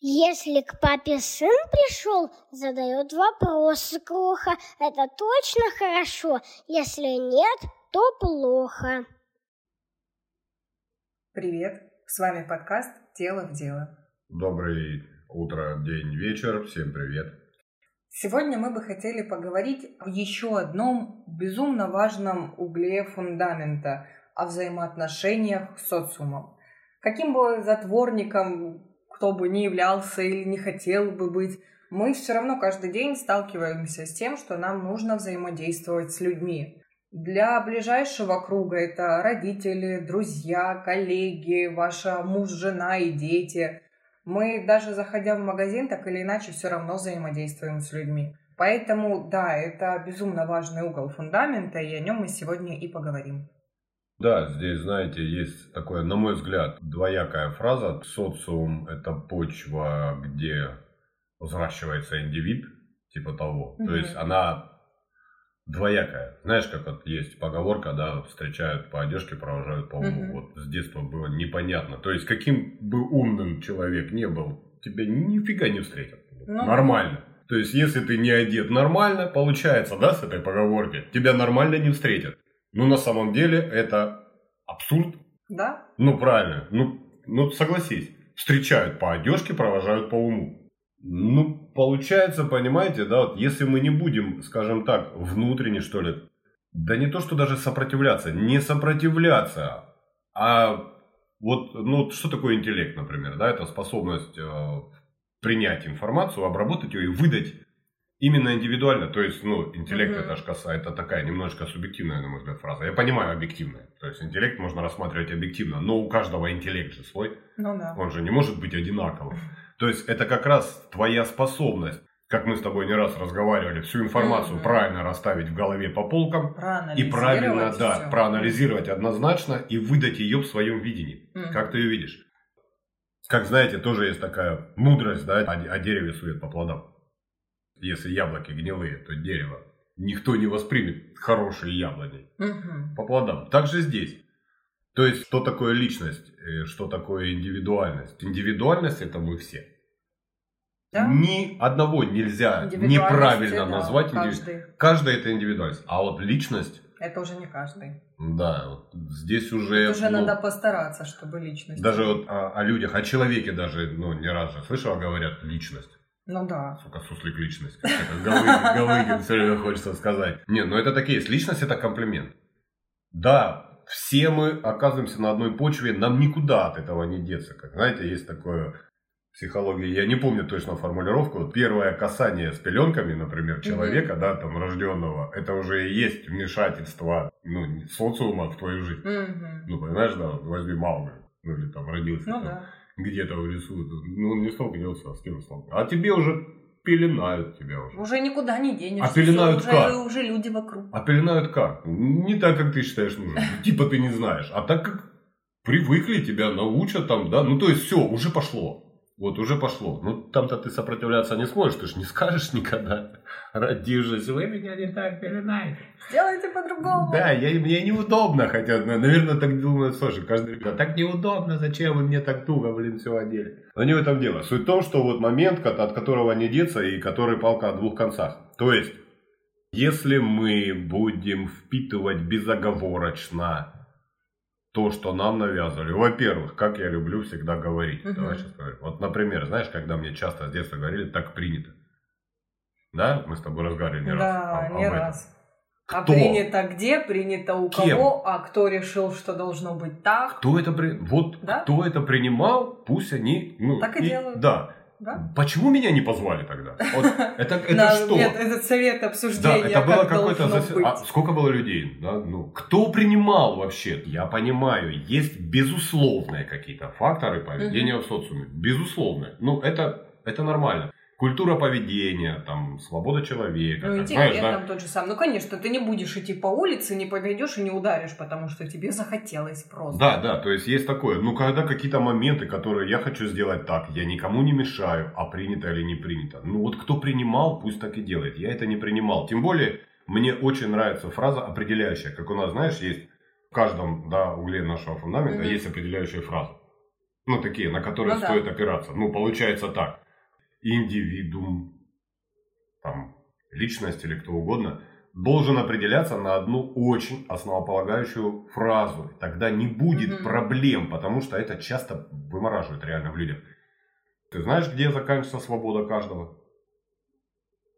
Если к папе сын пришел, задает вопросы кроха. Это точно хорошо. Если нет, то плохо. Привет, с вами подкаст «Тело в дело». Доброе утро, день, вечер. Всем привет. Сегодня мы бы хотели поговорить о еще одном безумно важном угле фундамента – о взаимоотношениях с социумом. Каким бы затворником кто бы ни являлся или не хотел бы быть, мы все равно каждый день сталкиваемся с тем, что нам нужно взаимодействовать с людьми. Для ближайшего круга это родители, друзья, коллеги, ваша муж, жена и дети. Мы даже заходя в магазин, так или иначе, все равно взаимодействуем с людьми. Поэтому, да, это безумно важный угол фундамента, и о нем мы сегодня и поговорим. Да, здесь, знаете, есть такое, на мой взгляд, двоякая фраза. Социум – это почва, где взращивается индивид, типа того. Mm-hmm. То есть она двоякая. Знаешь, как вот есть поговорка, да, встречают по одежке, провожают по уму. Mm-hmm. Вот с детства было непонятно. То есть каким бы умным человек не был, тебя нифига не встретят. Ну, нормально. То есть если ты не одет нормально, получается, да, с этой поговорки, тебя нормально не встретят. Ну, на самом деле, это абсурд. Да? Ну, правильно. Ну, ну, согласись. Встречают по одежке, провожают по уму. Ну, получается, понимаете, да, вот если мы не будем, скажем так, внутренне, что ли, да не то, что даже сопротивляться, не сопротивляться, а вот, ну, что такое интеллект, например, да, это способность э, принять информацию, обработать ее и выдать Именно индивидуально, то есть, ну, интеллект угу. это ж коса, это такая немножко субъективная, на мой взгляд, фраза. Я понимаю объективная. То есть интеллект можно рассматривать объективно, но у каждого интеллект же свой. Ну да. Он же не может быть одинаковым. То есть это как раз твоя способность, как мы с тобой не раз разговаривали, всю информацию угу. правильно расставить в голове по полкам и правильно, да, все. проанализировать однозначно и выдать ее в своем видении. Угу. Как ты ее видишь? Как знаете, тоже есть такая мудрость, да, о, о дереве сует по плодам если яблоки гнилые, то дерево никто не воспримет хорошие яблони угу. по плодам. Так же здесь. То есть, что такое личность, э, что такое индивидуальность? Индивидуальность это мы все. Да? Ни одного нельзя неправильно да, назвать. Каждый. каждый это индивидуальность. А вот личность... Это уже не каждый. Да, вот здесь уже... Тут уже ну, надо постараться, чтобы личность... Даже вот о, о людях, о человеке даже, ну, не раз же слышал, говорят, личность. Ну да. Сука, суслик личность. Галыгин, Галыгин все время хочется сказать. Не, ну это такие. Личность это комплимент. Да, все мы оказываемся на одной почве, нам никуда от этого не деться. Как знаете, есть такое психологии, я не помню точно формулировку, первое касание с пеленками, например, человека, mm-hmm. да, там, рожденного, это уже и есть вмешательство, ну, социума в твою жизнь. Mm-hmm. Ну, понимаешь, да, возьми Маугли, ну, или там родился. Ну, там. да где-то рисуют. Ну, он не столкнется, а с кем столкнется. А тебе уже пеленают тебя уже. Уже никуда не денешься. А пеленают уже, как? Уже люди вокруг. А пеленают как? Не так, как ты считаешь нужным. Типа ты не знаешь. А так как привыкли, тебя научат там, да. Ну, то есть, все, уже пошло. Вот уже пошло. Ну, там-то ты сопротивляться не сможешь, ты же не скажешь никогда. Родившись, вы меня не так пеленаете. Сделайте по-другому. Да, я, мне неудобно, хотя, наверное, так думают, слушай, каждый да так неудобно, зачем вы мне так туго, блин, все одели. Но не в этом дело. Суть в том, что вот момент, от которого не деться, и который палка о двух концах. То есть, если мы будем впитывать безоговорочно то, что нам навязывали. Во-первых, как я люблю всегда говорить. Угу. Давай сейчас говорим. Вот, например, знаешь, когда мне часто с детства говорили, так принято. Да, мы с тобой разговаривали не да, раз. Да, не об раз. А кто? А принято где, принято у Кем? кого, а кто решил, что должно быть так? Кто это при... Вот да? кто это принимал, пусть они. Ну, так и, и делают. Да. Да? Почему меня не позвали тогда? Вот, это, это На, что? Нет, этот совет обсуждения. Да, это было как какое-то зас... а сколько было людей? Да? Ну, кто принимал вообще? Я понимаю, есть безусловные какие-то факторы поведения угу. в социуме. Безусловные. Ну, это, это нормально культура поведения, там, свобода человека. Ну, интеллект знаешь, да? там тот же самый. Ну, конечно, ты не будешь идти по улице, не подойдешь и не ударишь, потому что тебе захотелось просто. Да, да, то есть есть такое. Ну, когда какие-то моменты, которые я хочу сделать так, я никому не мешаю, а принято или не принято. Ну, вот кто принимал, пусть так и делает. Я это не принимал. Тем более, мне очень нравится фраза определяющая. Как у нас, знаешь, есть в каждом да, угле нашего фундамента mm-hmm. есть определяющая фраза. Ну, такие, на которые ну, стоит да. опираться. Ну, получается так. Индивидуум, там, личность или кто угодно, должен определяться на одну очень основополагающую фразу. Тогда не будет угу. проблем, потому что это часто вымораживает реально в людях. Ты знаешь, где заканчивается свобода каждого?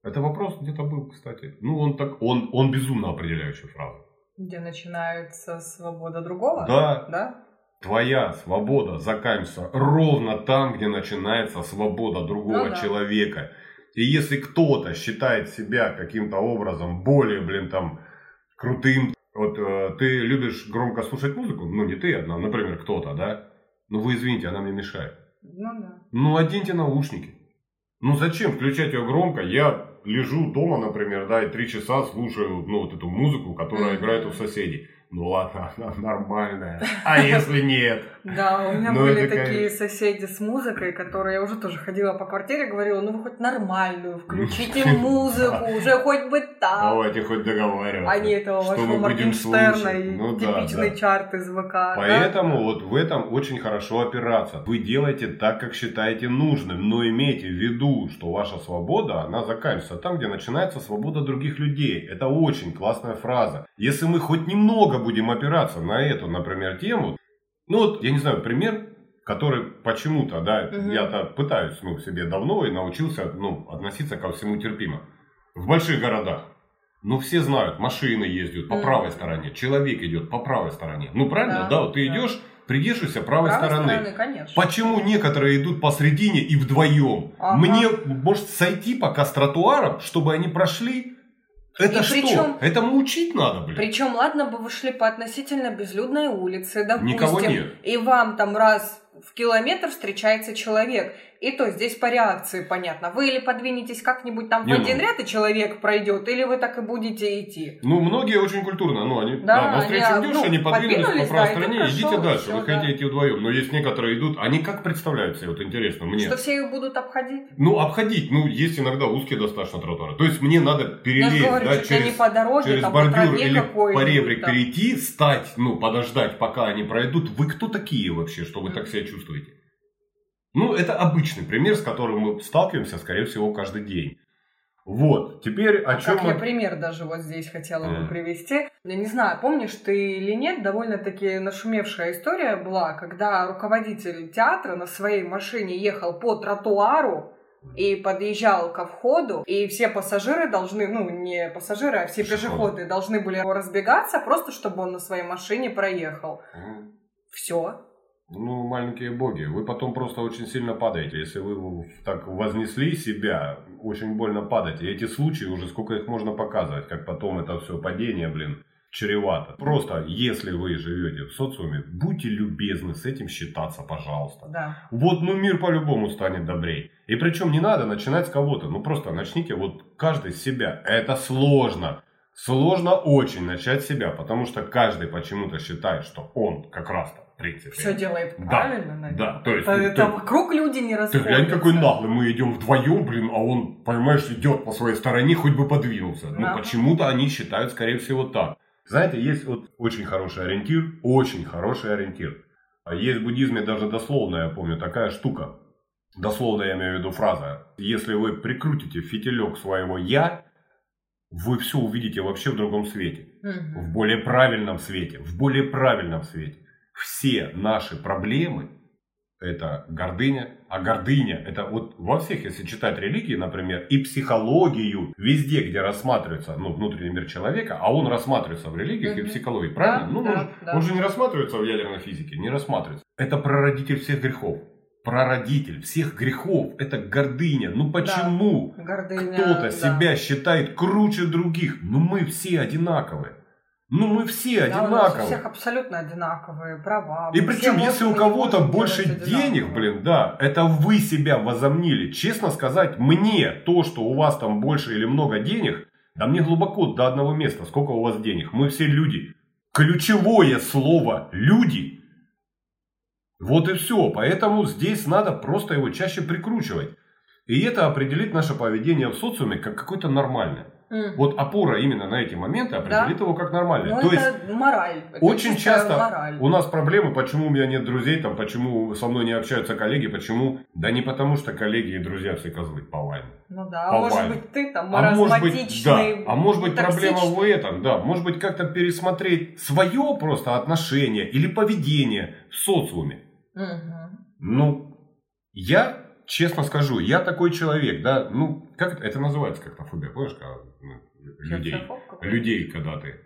Это вопрос где-то был, кстати. Ну, он так, он, он безумно определяющая фраза. Где начинается свобода другого? Да. Да? Твоя свобода заканчивается ровно там, где начинается свобода другого ну, да. человека. И если кто-то считает себя каким-то образом более, блин, там, крутым, вот э, ты любишь громко слушать музыку, ну не ты одна, например, кто-то, да? Ну вы извините, она мне мешает. Ну да. Ну оденьте наушники. Ну зачем включать ее громко? Я лежу дома, например, да, и три часа слушаю, ну, вот эту музыку, которая mm-hmm. играет у соседей. Ну ладно, она нормальная. А если нет? Да, у меня ну, были такие соседи с музыкой, которые я уже тоже ходила по квартире, говорила, ну вы хоть нормальную, включите музыку, уже хоть бы так. Давайте хоть договариваться. А не этого вашего Моргенштерна и ну типичный чарт из ВК. Поэтому вот в этом очень хорошо опираться. Вы делаете так, как считаете нужным, но имейте в виду, что ваша свобода, она заканчивается там, где начинается свобода других людей. Это очень классная фраза. Если мы хоть немного будем опираться на эту, например, тему, ну вот, я не знаю, пример, который почему-то, да, угу. я-то пытаюсь, ну, себе давно и научился, ну, относиться ко всему терпимо. В больших городах, ну, все знают, машины ездят по угу. правой стороне, человек идет по правой стороне. Ну, правильно, да, да вот ты да. идешь, придерживайся правой, правой стороны. стороны конечно. Почему некоторые идут посредине и вдвоем? Ага. Мне может сойти пока с тротуаром, чтобы они прошли это и что? Причем, Этому учить надо, блин. Причем, ладно бы вы шли по относительно безлюдной улице, допустим. Никого нет. И вам там раз в километр встречается человек. И то здесь по реакции понятно. Вы или подвинетесь как-нибудь там не, в один ну, ряд, и человек пройдет, или вы так и будете идти. Ну, многие очень культурно. Ну, они, да, да на встречу они, идешь, ну, они подвинулись по правой да, стороне, идите дальше. Все, вы да. хотите идти вдвоем. Но есть некоторые идут, они как представляют себе, вот интересно мне. Что все их будут обходить? Ну, обходить. Ну, есть иногда узкие достаточно тротуары. То есть мне надо перелезть, говорю, да, через, дороге, через там, бордюр или по ребрик перейти, стать, ну, подождать, пока они пройдут. Вы кто такие вообще, что вы так себя чувствуете? Ну, это обычный пример, с которым мы сталкиваемся, скорее всего, каждый день. Вот, теперь о чем... Как мы... я пример даже вот здесь хотела бы привести. Я не знаю, помнишь ты или нет, довольно-таки нашумевшая история была, когда руководитель театра на своей машине ехал по тротуару, и подъезжал ко входу, и все пассажиры должны, ну, не пассажиры, а все пешеходы должны были разбегаться, просто чтобы он на своей машине проехал. Mm. Все. Ну, маленькие боги, вы потом просто очень сильно падаете. Если вы так вознесли себя, очень больно падаете. И эти случаи уже сколько их можно показывать, как потом это все падение, блин, чревато. Просто, если вы живете в социуме, будьте любезны с этим считаться, пожалуйста. Да. Вот, ну, мир по-любому станет добрей. И причем не надо начинать с кого-то. Ну, просто начните вот каждый с себя. Это сложно. Сложно очень начать с себя, потому что каждый почему-то считает, что он как раз-то принципе. Все делает правильно, наверное. Да, то есть... Это, ну, это вокруг люди не расходятся. Ты глянь, какой наглый, мы идем вдвоем, блин, а он, понимаешь, идет по своей стороне, хоть бы подвинулся. Ну, да. Ну, почему-то они считают, скорее всего, так. Знаете, есть вот очень хороший ориентир, очень хороший ориентир. А есть в буддизме даже дословно, я помню, такая штука. Дословно я имею в виду фраза. Если вы прикрутите фитилек своего «я», вы все увидите вообще в другом свете. Угу. В более правильном свете. В более правильном свете все наши проблемы это гордыня, а гордыня это вот во всех, если читать религии, например, и психологию, везде, где рассматривается ну, внутренний мир человека, а он рассматривается в религиях mm-hmm. и психологии, правильно? Да, ну, да, он, да. он же не рассматривается в ядерной физике, не рассматривается. Это прародитель всех грехов. Прародитель всех грехов. Это гордыня. Ну почему да, гордыня, кто-то да. себя считает круче других? Ну мы все одинаковые. Ну, мы все да, одинаковые. У всех абсолютно одинаковые права. И причем, если у кого-то больше денег, блин, да, это вы себя возомнили. Честно сказать, мне то, что у вас там больше или много денег, да мне глубоко до одного места, сколько у вас денег. Мы все люди. Ключевое слово «люди». Вот и все. Поэтому здесь надо просто его чаще прикручивать. И это определит наше поведение в социуме как какое-то нормальное. Mm. Вот опора именно на эти моменты определит да? его как нормальный. Ну, То это есть мораль. Это очень часто мораль. у нас проблемы, почему у меня нет друзей, там, почему со мной не общаются коллеги, почему? Да не потому, что коллеги и друзья все козлы по вайну. Ну да, а может быть ты там а может быть, да, а может быть проблема в этом, да, может быть как-то пересмотреть свое просто отношение или поведение в социуме. Угу. Ну, я честно скажу, я такой человек, да, ну, как это, это называется как-то фобия, помнишь, когда ну, людей, людей, когда ты,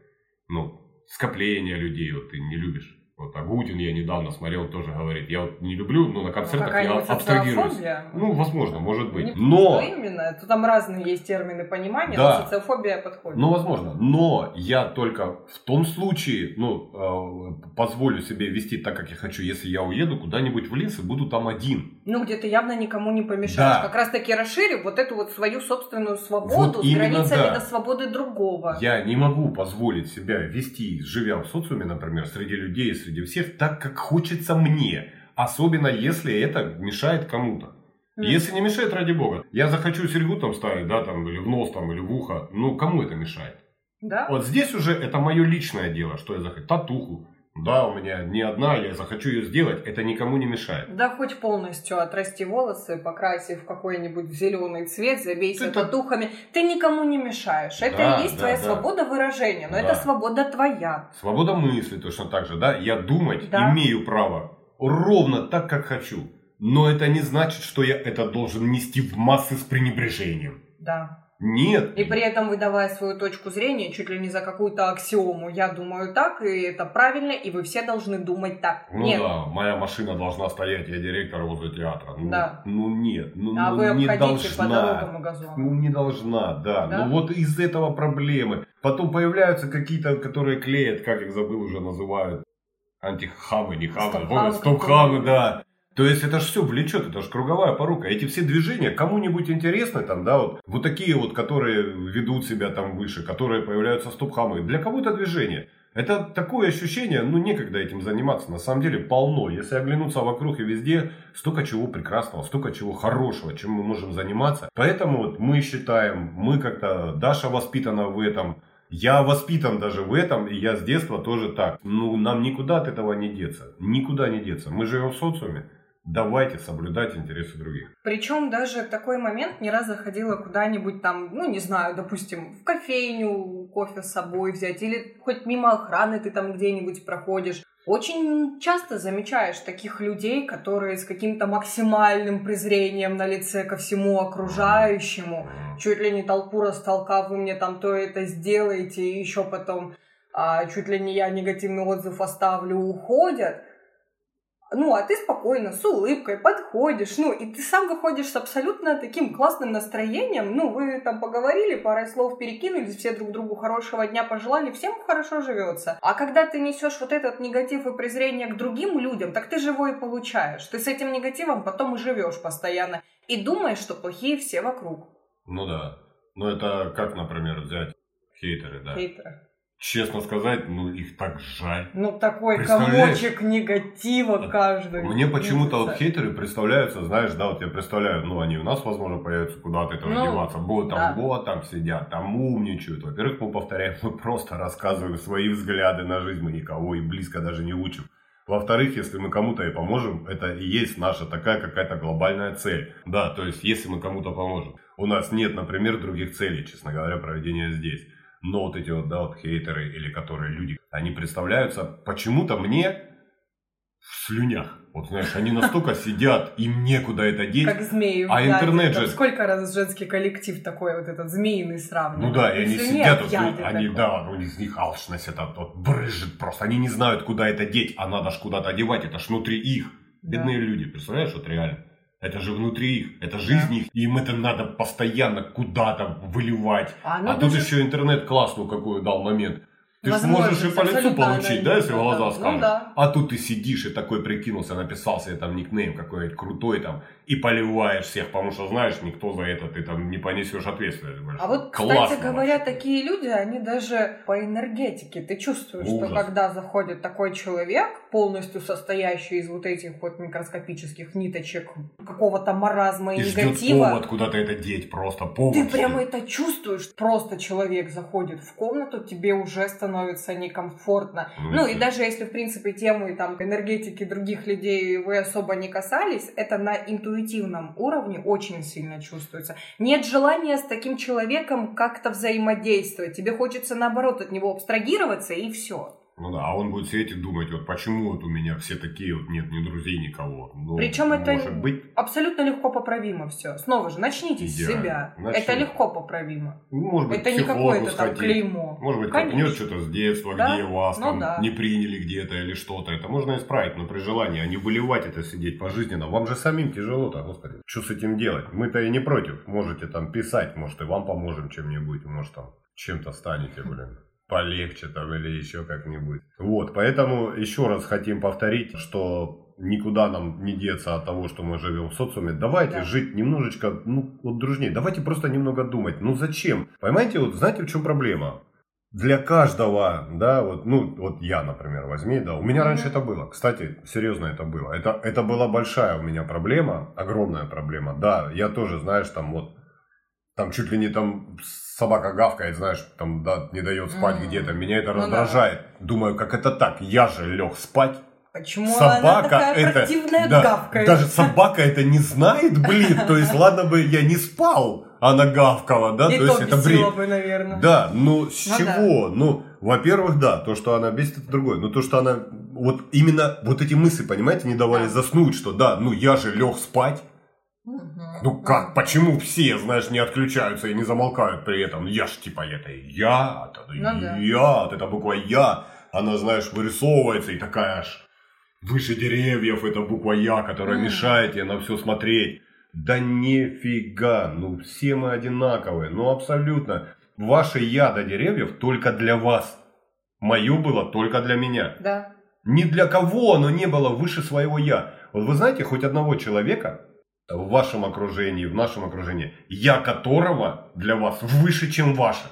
ну, скопление людей, вот ты не любишь. Вот Агутин я недавно смотрел, тоже говорит, я вот не люблю, но на концертах ну, я абстрагируюсь. Ну, возможно, может быть. Не но... именно, то там разные есть термины понимания, да. но социофобия подходит. Ну, возможно. Но я только в том случае, ну, э, позволю себе вести так, как я хочу, если я уеду куда-нибудь в лес и буду там один. Ну, где ты явно никому не помешаешь. Да. Как раз таки расширив вот эту вот свою собственную свободу вот с границами да. до свободы другого. Я не могу позволить себя вести, живя в социуме, например, среди людей, среди всех так, как хочется мне. Особенно, если это мешает кому-то. Mm. Если не мешает, ради бога. Я захочу серьгу там ставить, да, там, или в нос, там, или в ухо. Ну, кому это мешает? Да? Вот здесь уже это мое личное дело, что я захочу. Татуху, да, у меня не одна, я захочу ее сделать, это никому не мешает. Да, хоть полностью отрасти волосы, покрасив какой-нибудь зеленый цвет, забейся это... татухами. Ты никому не мешаешь. Это да, и есть да, твоя да. свобода выражения, но да. это свобода твоя. Свобода мысли точно так же, да. Я думать да. имею право ровно так, как хочу. Но это не значит, что я это должен нести в массы с пренебрежением. Да. Нет. И при этом выдавая свою точку зрения чуть ли не за какую-то аксиому. Я думаю так, и это правильно, и вы все должны думать так. Ну нет. да, моя машина должна стоять, я директор возле театра. Ну, да. ну нет, ну, а ну вы не должна. по дорогам и газону. Ну не должна, да. да. Ну вот из этого проблемы. Потом появляются какие-то, которые клеят, как их забыл уже называют, антихамы, не хамы, стоп-хамы, стоп-хамы да. То есть это же все влечет, это же круговая порука. Эти все движения кому-нибудь интересны, там, да, вот, вот такие вот, которые ведут себя там выше, которые появляются стоп-хамы. Для кого-то движение. Это такое ощущение, ну, некогда этим заниматься. На самом деле полно. Если оглянуться вокруг и везде, столько чего прекрасного, столько чего хорошего, чем мы можем заниматься. Поэтому вот мы считаем, мы как-то, Даша воспитана в этом, я воспитан даже в этом, и я с детства тоже так. Ну, нам никуда от этого не деться. Никуда не деться. Мы живем в социуме давайте соблюдать интересы других. Причем даже такой момент не раз заходила куда-нибудь там, ну не знаю, допустим, в кофейню кофе с собой взять, или хоть мимо охраны ты там где-нибудь проходишь. Очень часто замечаешь таких людей, которые с каким-то максимальным презрением на лице ко всему окружающему, чуть ли не толпу растолкав, вы мне там то это сделаете, и еще потом а, чуть ли не я негативный отзыв оставлю, уходят. Ну, а ты спокойно, с улыбкой подходишь, ну, и ты сам выходишь с абсолютно таким классным настроением, ну, вы там поговорили, парой слов перекинулись, все друг другу хорошего дня пожелали, всем хорошо живется. А когда ты несешь вот этот негатив и презрение к другим людям, так ты живой и получаешь. Ты с этим негативом потом и живешь постоянно, и думаешь, что плохие все вокруг. Ну да. Ну это как, например, взять хейтеры, да? Хейтеры честно сказать, ну их так жаль. Ну такой комочек негатива каждый. Мне почему-то вот хейтеры представляются, знаешь, да, вот я представляю, ну они у нас, возможно, появятся куда-то этого ну, деваться. Вот там, да. вот там сидят, там умничают. Во-первых, мы повторяем, мы просто рассказываем свои взгляды на жизнь, мы никого и близко даже не учим. Во-вторых, если мы кому-то и поможем, это и есть наша такая какая-то глобальная цель. Да, то есть, если мы кому-то поможем. У нас нет, например, других целей, честно говоря, проведения здесь. Но вот эти вот, да, вот хейтеры или которые люди, они представляются почему-то мне в слюнях. Вот знаешь, они настолько сидят, им некуда это деть. Как змеи. А интернет же... Сколько раз женский коллектив такой вот этот змеиный сравнивает. Ну да, и они сидят, вот, они, да, ну, из них алчность это вот брыжет просто. Они не знают, куда это деть, а надо ж куда-то одевать, это ж внутри их. Бедные да. люди, представляешь, вот реально. Это же внутри их, это жизнь да. их, им это надо постоянно куда-то выливать. А, а тут же... еще интернет классную какой дал момент. Ты же можешь и по лицу получить, да, если в глаза скажешь. Ну, да. А тут ты сидишь и такой прикинулся, написал себе там никнейм какой-нибудь крутой там, и поливаешь всех, потому что знаешь, никто за это ты там не понесешь ответственность. Больше. А вот, Классно кстати говоря, вообще. такие люди, они даже по энергетике, ты чувствуешь, Ужас. что когда заходит такой человек, полностью состоящий из вот этих вот микроскопических ниточек какого-то маразма и, и негатива. повод куда-то это деть, просто повод. Ты прямо это чувствуешь. Просто человек заходит в комнату, тебе уже становится некомфортно. Ну, ну и даже если, в принципе, темы там энергетики других людей вы особо не касались, это на интуитивном уровне очень сильно чувствуется. Нет желания с таким человеком как-то взаимодействовать. Тебе хочется, наоборот, от него абстрагироваться и все. Ну да, а он будет сидеть и думать, вот почему вот у меня все такие, вот нет ни друзей, никого. Ну, Причем это может быть... абсолютно легко поправимо все. Снова же, начните Идеально. с себя. Начнем. Это легко поправимо. Ну, может быть, это не какое-то там клеймо. Может быть, копнет что-то с детства, да? где вас ну, там да. не приняли где-то или что-то. Это можно исправить, но при желании, а не выливать это сидеть пожизненно. Вам же самим тяжело-то, господи. Что с этим делать? Мы-то и не против. Можете там писать, может, и вам поможем чем-нибудь, может, там чем-то станете, блин полегче там или еще как-нибудь. Вот, поэтому еще раз хотим повторить, что никуда нам не деться от того, что мы живем в социуме. Давайте да. жить немножечко, ну, вот дружнее. Давайте просто немного думать. Ну, зачем? Понимаете, вот знаете, в чем проблема? Для каждого, да, вот, ну, вот я, например, возьми, да, у меня раньше это было, кстати, серьезно это было, это, это была большая у меня проблема, огромная проблема, да, я тоже, знаешь, там вот, там чуть ли не там собака гавкает, знаешь, там да, не дает спать mm. где-то. Меня это ну, раздражает. Да. Думаю, как это так? Я же лег спать. Почему собака она такая это, да, гавкает? Даже собака это не знает, блин. То есть, ладно бы я не спал, она гавкала, да? И то, то есть это бред. бы, наверное. Да, ну с ну, чего? Да. Ну, во-первых, да, то, что она бесит, это другое. Но то, что она вот именно вот эти мысли, понимаете, не давали да. заснуть, что да, ну я же лег спать. Ну как, почему все, знаешь, не отключаются и не замолкают при этом? Я ж типа это я, это ну, да. я, это буква я. Она, знаешь, вырисовывается и такая аж выше деревьев, это буква я, которая mm. мешает ей на все смотреть. Да нифига, ну все мы одинаковые, ну абсолютно. Ваше я до деревьев только для вас. Мое было только для меня. Да. Ни для кого оно не было выше своего я. Вот вы знаете хоть одного человека, в вашем окружении, в нашем окружении, я которого для вас выше, чем ваше.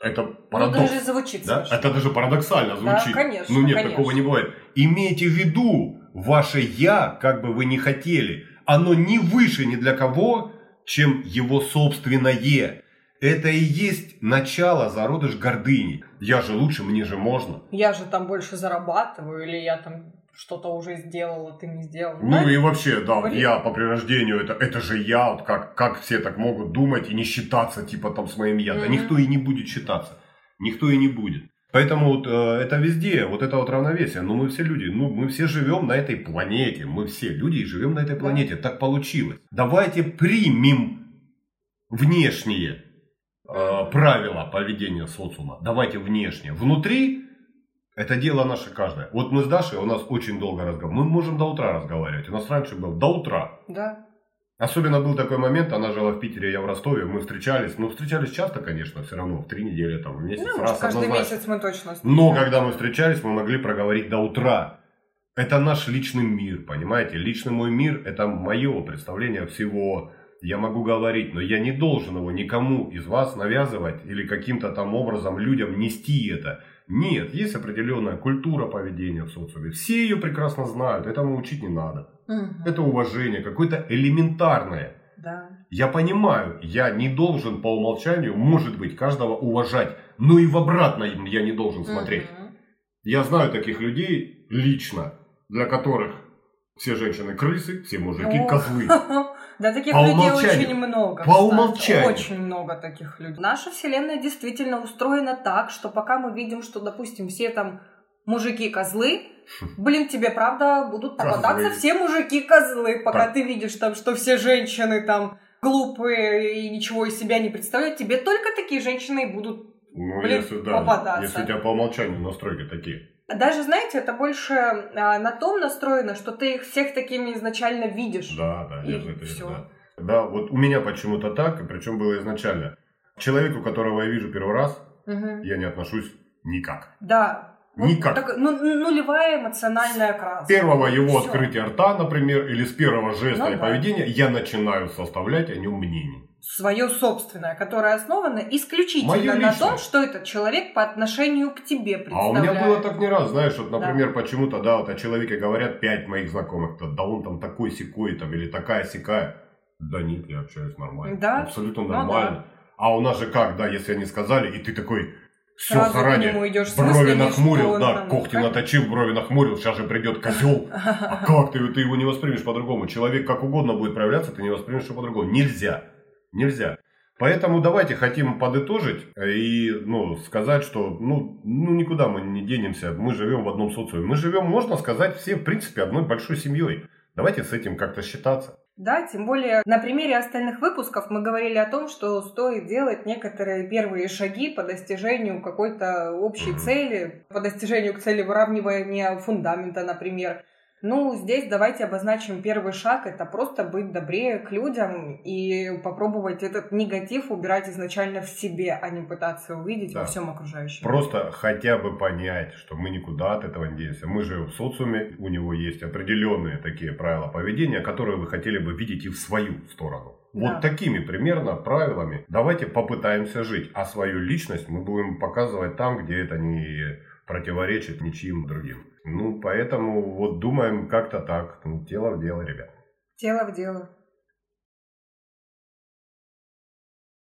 Это парадокс. Ну, даже звучит да? Это даже парадоксально звучит. Да, конечно. Ну нет, конечно. такого не бывает. Имейте в виду, ваше я, как бы вы ни хотели, оно не выше ни для кого, чем его собственное. Это и есть начало, зародыш гордыни. Я же лучше, мне же можно. Я же там больше зарабатываю, или я там что-то уже сделал, а ты не сделал. Ну да? и вообще, да, Блин. я по прирождению, это, это же я, вот как, как все так могут думать и не считаться, типа, там, с моим я. Mm-hmm. Да никто и не будет считаться. Никто и не будет. Поэтому вот, э, это везде, вот это вот равновесие. Но мы все люди, ну мы все живем на этой планете. Мы все люди и живем на этой планете. Так получилось. Давайте примем внешние э, правила поведения социума. Давайте внешние. Внутри это дело наше каждое. Вот мы с Дашей, у нас очень долго разговор. Мы можем до утра разговаривать. У нас раньше был до утра. Да. Особенно был такой момент, она жила в Питере, я в Ростове, мы встречались, ну, встречались часто, конечно, все равно, в три недели, там, в месяц, ну, раз, каждый однозначно. месяц мы точно встречались. Но когда мы встречались, мы могли проговорить до утра. Это наш личный мир, понимаете? Личный мой мир – это мое представление всего. Я могу говорить, но я не должен его никому из вас навязывать или каким-то там образом людям нести это. Нет, есть определенная культура поведения в социуме. Все ее прекрасно знают, этому учить не надо. Угу. Это уважение, какое-то элементарное. Да. Я понимаю, я не должен по умолчанию, может быть, каждого уважать, но и в обратном я не должен смотреть. Угу. Я знаю таких людей лично, для которых все женщины крысы, все мужики Ох. козлы. Да, таких по людей очень много. По умолчанию. Очень много таких людей. Наша вселенная действительно устроена так, что пока мы видим, что, допустим, все там мужики-козлы, блин, тебе правда будут попадаться козлы. все мужики-козлы, пока так. ты видишь там, что все женщины там глупые и ничего из себя не представляют, тебе только такие женщины будут ну, блин, если, да, попадаться. Если у тебя по умолчанию настройки такие. Даже, знаете, это больше а, на том настроено, что ты их всех такими изначально видишь. Да, да, и это все. Да. да, вот у меня почему-то так, и причем было изначально. Человеку, которого я вижу первый раз, угу. я не отношусь никак. Да. Никак. Так, ну, нулевая эмоциональная краска. С первого его Всё. открытия рта, например, или с первого жеста ну, и да. поведения я начинаю составлять о нем мнение. Свое собственное, которое основано исключительно на том, что этот человек по отношению к тебе представляет. А у меня было так не раз, знаешь, вот, например, да. почему-то, да, вот о человеке говорят пять моих знакомых, да он там такой секой там или такая сикая. Да нет, я общаюсь нормально. Да? Абсолютно нормально. Ну, да. А у нас же как, да, если они сказали, и ты такой, все, Сразу заранее идешь, брови нахмурил, да, там, когти как? наточил, брови нахмурил, сейчас же придет козел. А как ты, ты его не воспримешь по-другому? Человек как угодно будет проявляться, ты не воспримешь его по-другому. Нельзя, нельзя. Поэтому давайте хотим подытожить и ну, сказать, что ну, ну никуда мы не денемся, мы живем в одном социуме. Мы живем, можно сказать, все в принципе одной большой семьей. Давайте с этим как-то считаться. Да, тем более на примере остальных выпусков мы говорили о том, что стоит делать некоторые первые шаги по достижению какой-то общей цели, по достижению к цели выравнивания фундамента, например. Ну, здесь давайте обозначим первый шаг. Это просто быть добрее к людям и попробовать этот негатив убирать изначально в себе, а не пытаться увидеть да. во всем окружающем. Просто хотя бы понять, что мы никуда от этого не денемся. Мы живем в социуме, у него есть определенные такие правила поведения, которые вы хотели бы видеть и в свою сторону. Да. Вот такими примерно правилами давайте попытаемся жить, а свою личность мы будем показывать там, где это не противоречит ничьим другим. Ну, поэтому вот думаем как-то так. Ну, дело в дело, ребят. Дело в дело.